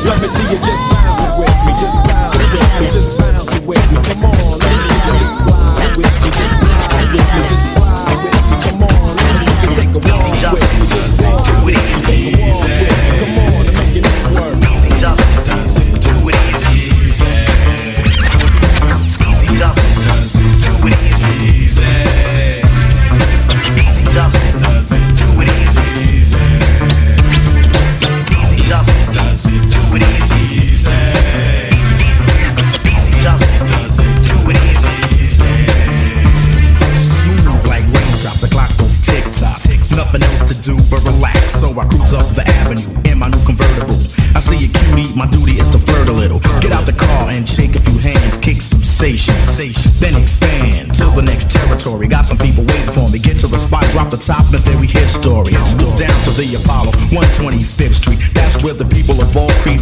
Let me see you just bounce with me, just bounce with me, just bounce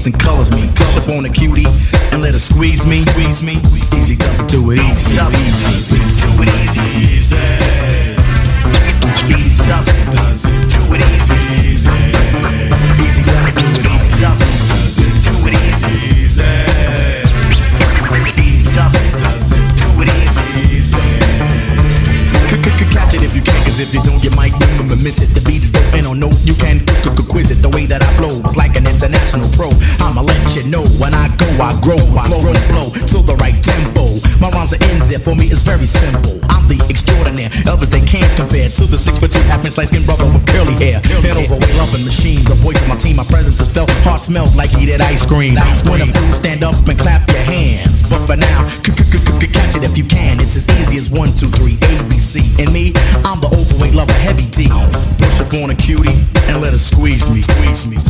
and colors me. Push up on a cutie smelled like heated ice cream. When I'm through, stand up and clap your hands. But for now, catch it if you can. It's as easy as one, two, three, A, B, C. And me, I'm the overweight lover, heavy D. Push up on a cutie and let her squeeze me, squeeze me.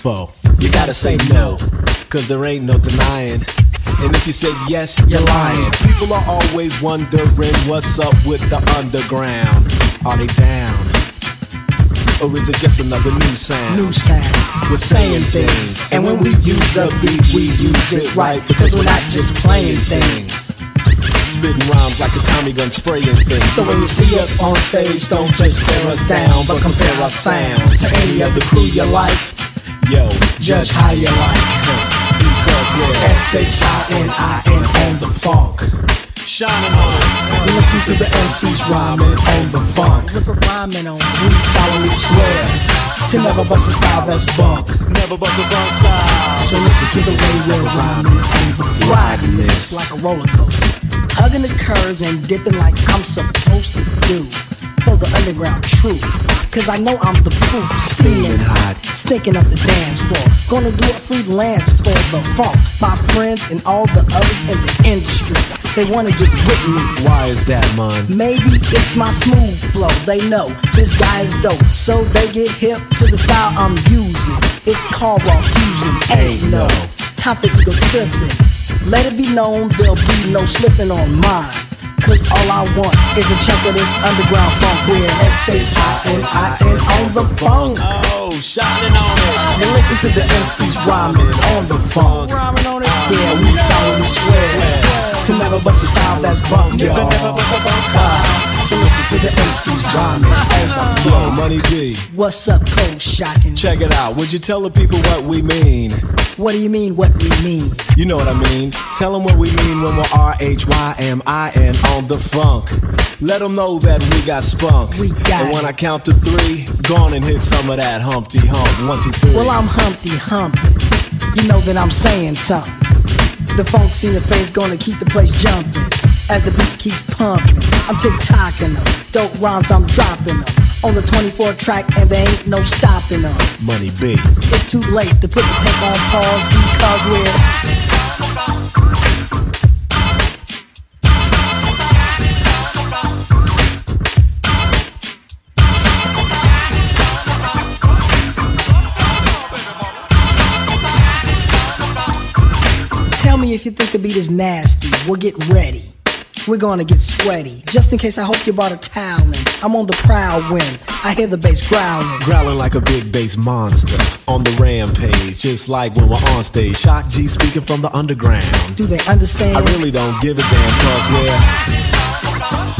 This style before? You gotta say no, cause there ain't no denying. And if you said yes, you're lying. People are always wondering what's up with the underground. Are they down? Or is it just another new sound? New sound. We're saying things. And when we use a beat, we use it right. Because we're not just playing things. Spitting rhymes like a Tommy gun spraying things. So when you see us on stage, don't just stare us down, but compare our sound to any other crew you like. Yo, Judge how you like. because we're S-H-I-N-I-N on the funk. shining on. Listen to the MCs rhyming on the funk. Rhyming on We solemnly swear to never bust a style that's bunk. Never bust a bunk style. So listen to the way we're rhyming on the funk. Riding this like a roller coaster. Hugging the curves and dipping like I'm supposed to do. For the underground truth. Cause I know I'm the proof. Steaming hot, stinking up the dance floor. Gonna do a freelance for the funk. My friends and all the others in the industry. They wanna get with me. Why is that, man? Maybe it's my smooth flow. They know this guy is dope. So they get hip to the style I'm using. It's called raw fusion. Ain't no time for ego tripping. Let it be known there'll be no slipping on mine. Cause all I want is a chunk of this underground funk. We're an S-H-I-N-I-N on the funk. Oh, shining on it. You listen to the MCs rhyming on the funk. Rhyming on it. Yeah, we solemnly swear to never bust a style that's bunk, y'all. Never bust a bunk uh, style. So listen to the MCs rhyming Yo. Money B, What's up, Cold Shocking? check it out. Would you tell the people what we mean? What do you mean, what we mean? You know what I mean. Tell them what we mean when we're R-H-Y-M-I-N on the funk. Let them know that we got spunk. We got And when it. I count to three, go on and hit some of that Humpty Hump. One, two, three. Well, I'm Humpty Humpty. You know that I'm saying something. The funk in your face gonna keep the place jumping. As the beat keeps pumping, I'm tick-tocking them. Dope rhymes, I'm dropping them. On the 24 track, and there ain't no stopping them. Money B. It's too late to put the tape on pause because we're. Me if you think the beat is nasty. We'll get ready. We're gonna get sweaty. Just in case, I hope you brought a towel in. I'm on the prowl when I hear the bass growling. Growling like a big bass monster on the rampage, just like when we're on stage. Shock G speaking from the underground. Do they understand? I really don't give a damn cause we're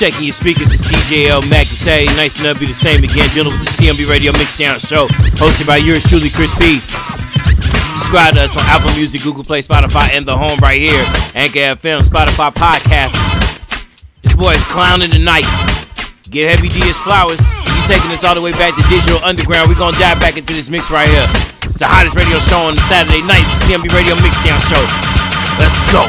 Checking your speakers it's DJ L Mac. Say nice enough to be the same again. Dealing with the CMB Radio Mixdown Show, hosted by yours truly, Chris P. Subscribe to us on Apple Music, Google Play, Spotify, and the home right here. Anchor FM, Spotify podcasts. This boy is clowning tonight. Give Heavy D his flowers. You taking us all the way back to Digital Underground. We're gonna dive back into this mix right here. It's the hottest radio show on Saturday nights, CMB Radio Mixdown Show. Let's go.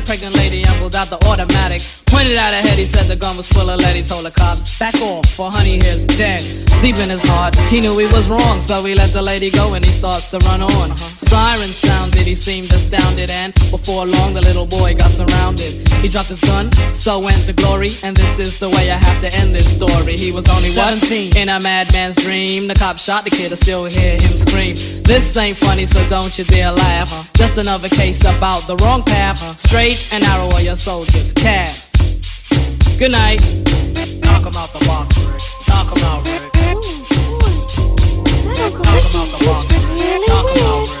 pregnant lady and pulled out the automatic. Pointed at her head, he said the gun was full of lead. He told the cops, back off, for honey here's dead. Deep in his heart, he knew he was wrong, so he let the lady go and he starts to run on. Sirens sounded, he seemed astounded, and before long the little boy got surrounded. He dropped his gun, so went the glory, and this is the way I have to end this story. He was only 17 in a madman's dream. The cop shot the kid, I still hear him scream. This ain't funny, so don't you dare laugh. Just another case about the wrong path. Straight and narrow or your soul gets cast. Good night. Knock him out the box, Rick. Knock him out, Rick. Knock him out the box, Rick. Knock him out, Rick.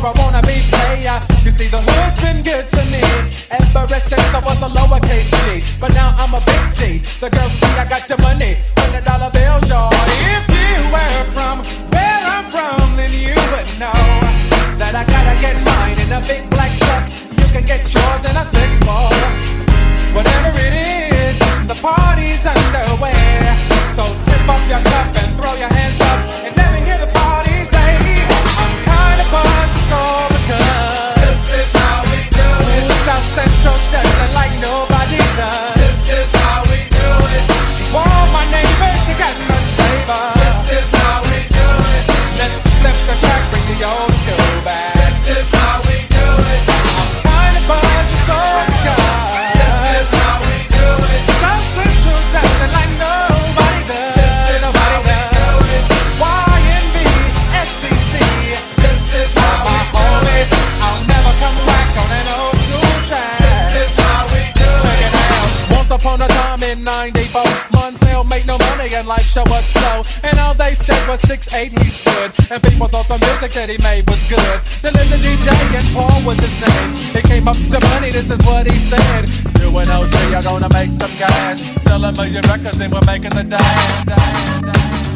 Mac wanna be player, you see the hood's been good to me ever since I was a lowercase G. But now I'm a big G. The girls see I got the money, hundred dollar bills, y'all. If you were from where I'm from, then you would know that I gotta get mine in a big black truck. You can get yours in a six ball. Whatever it is, and life show was slow. And all they said was 6'8 he stood. And people thought the music that he made was good. The living DJ and Paul was his name. He came up to money, this is what he said. You and OJ are gonna make some cash. Sell a million records and we're making the dash.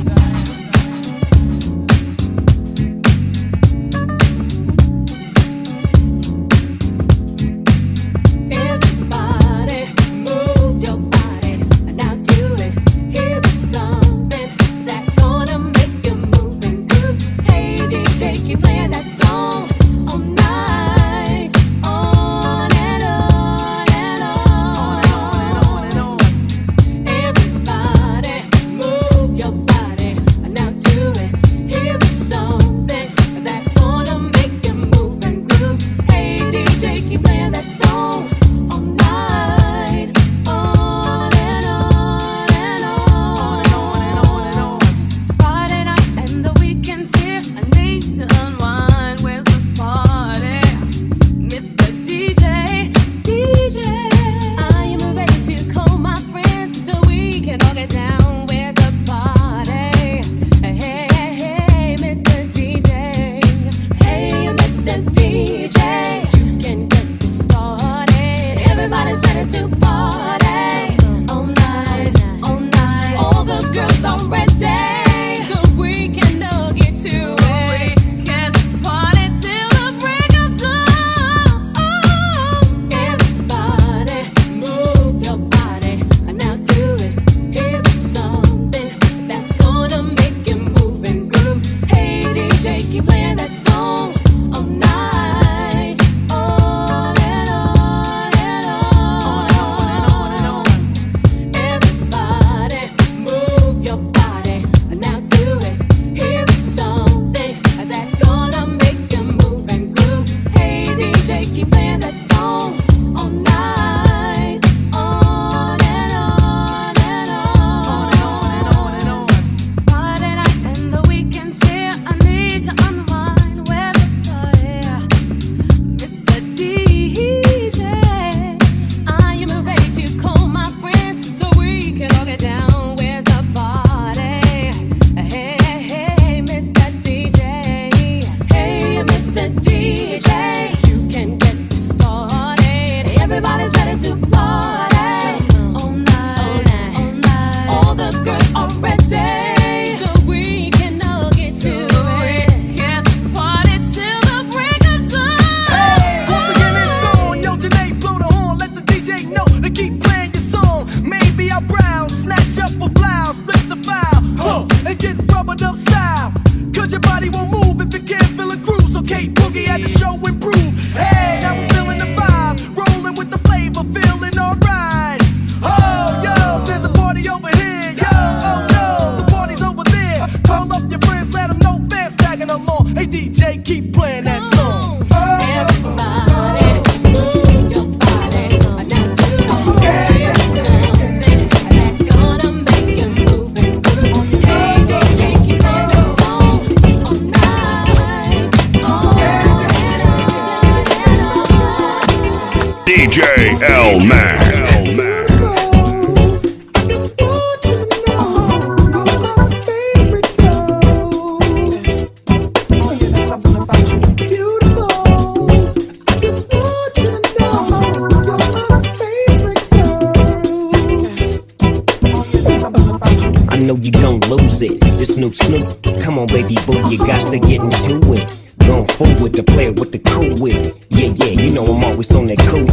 This new Snoop, come on, baby boo, you got to get into it. Going forward to play it with the cool wit. Yeah, yeah, you know I'm always on that cool.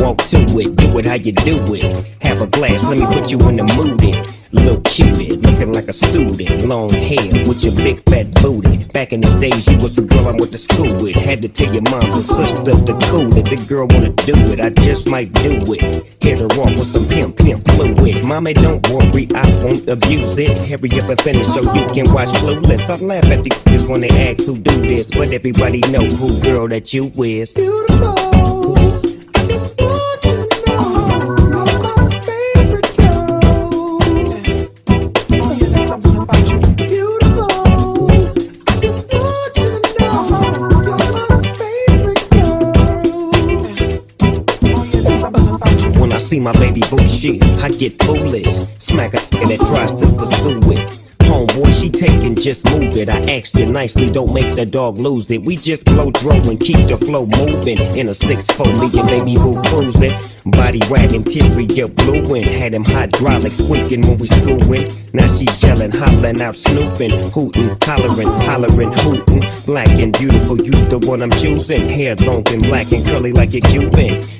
Walk to it, do it how you do it. Have a glass, let me put you in the mood. It. Little cupid, looking like a student. Long hair with your big fat booty. Back in the days, you was the girl I went to school with. Had to tell your mom and up the cool it. The girl wanna do it, I just might do it. Hit her off with some pimp, pimp fluid. Mommy, don't worry, I won't abuse it. Hurry up and finish so you can watch Clueless. I laugh at the kids when they ask who do this, but everybody know who girl that you is. When see my baby boo shit, I get foolish. Smack a nigga that tries to pursue it. Homeboy, she taking, just move it. I asked you nicely, don't make the dog lose it. We just blow throw and keep the flow moving. In a 6-4, me and baby boo cruising. Body wagging, interior blueing. Had them hydraulics squeaking when we screwing. Now she yelling, hollering out, snooping, hooting, hollering, hollering, hooting. Black and beautiful, you the one I'm choosing. Hair long and black and curly like a Cuban.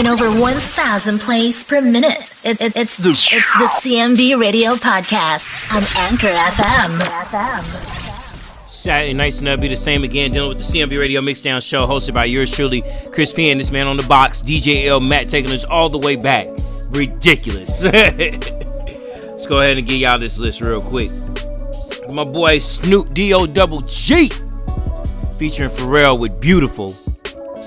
In over 1,000 plays per minute. It, it- it's the it's the CMB Radio Podcast on Anchor FM. Saturday nights and that'll be the same again, dealing with the CMB Radio Mixdown Show, hosted by yours truly, Chris P. and this man on the box, DJ L. Mac, taking us all the way back. Ridiculous. Let's go ahead and get y'all this list real quick. My boy Snoop D-O double G, featuring Pharrell with Beautiful.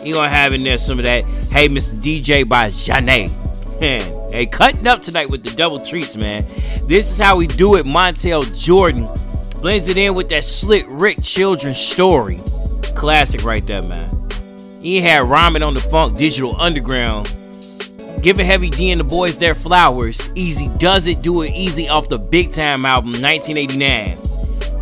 You gonna have in there some of that Hey Mr. DJ by Zhané. Man, hey, cutting up tonight with the double treats, man. This is how we do it. Montel Jordan blends it in with that slick Rick Children story. Classic right there, man. He had rhyming on the funk digital underground. Giving Heavy D and the boys their flowers. Easy does it, do it easy off the Big Tyme album, 1989.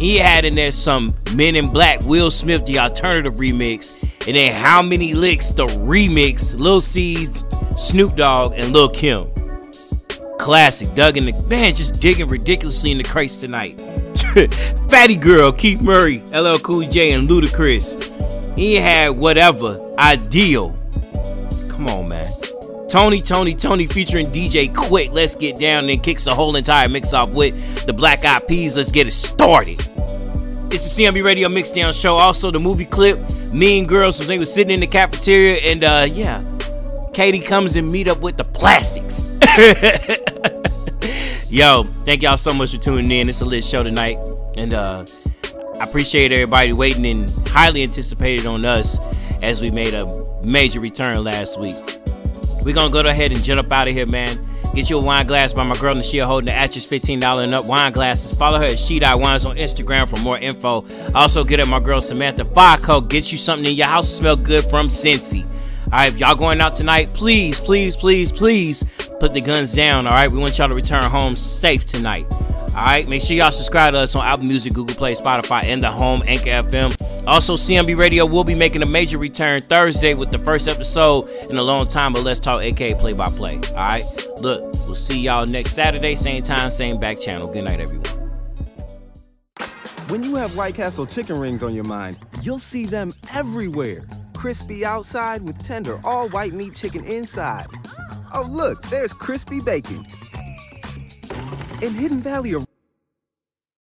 He had in there some Men in Black, Will Smith, the alternative remix, and then How Many Licks, the remix, Lil C's, Snoop Dogg, and Lil Kim. Classic. Doug in the man just digging ridiculously in the crates tonight. Fatty Girl, Keith Murray, LL Cool J, and Ludacris. He had whatever. Ideal. Come on, man. Tony, Toni, Toné featuring DJ Quik. Let's get down and kicks the whole entire mix off with the Black Eyed Peas. Let's get it started. It's the CMB Radio Mixdown Show. Also, the movie clip, Mean Girls, when they were sitting in the cafeteria, and uh, yeah, Cady comes and meet up with the plastics. Yo, thank y'all so much for tuning in. It's a lit show tonight. And uh I appreciate everybody waiting and highly anticipated on us as we made a major return last week. We're gonna go ahead and jump up out of here, man. Get you a wine glass by my girl Nashia holding the Atchis $15 and up wine glasses. Follow her at She Wines on Instagram for more info. Also, get at my girl Samantha Fico. Get you something in your house smell good from Cincy. All right, if y'all going out tonight, please, please, please, please put the guns down. All right, we want y'all to return home safe tonight. All right, make sure y'all subscribe to us on Apple Music, Google Play, Spotify, and the home Anchor FM. Also, CMB Radio will be making a major return Thursday with the first episode in a long time of Let's Talk, aka Play by Play. All right, look, we'll see y'all next Saturday, same time, same back channel. Good night, everyone. When you have White Castle chicken rings on your mind, you'll see them everywhere. Crispy outside with tender, all white meat chicken inside. Oh, look, there's crispy bacon. In Hidden Valley,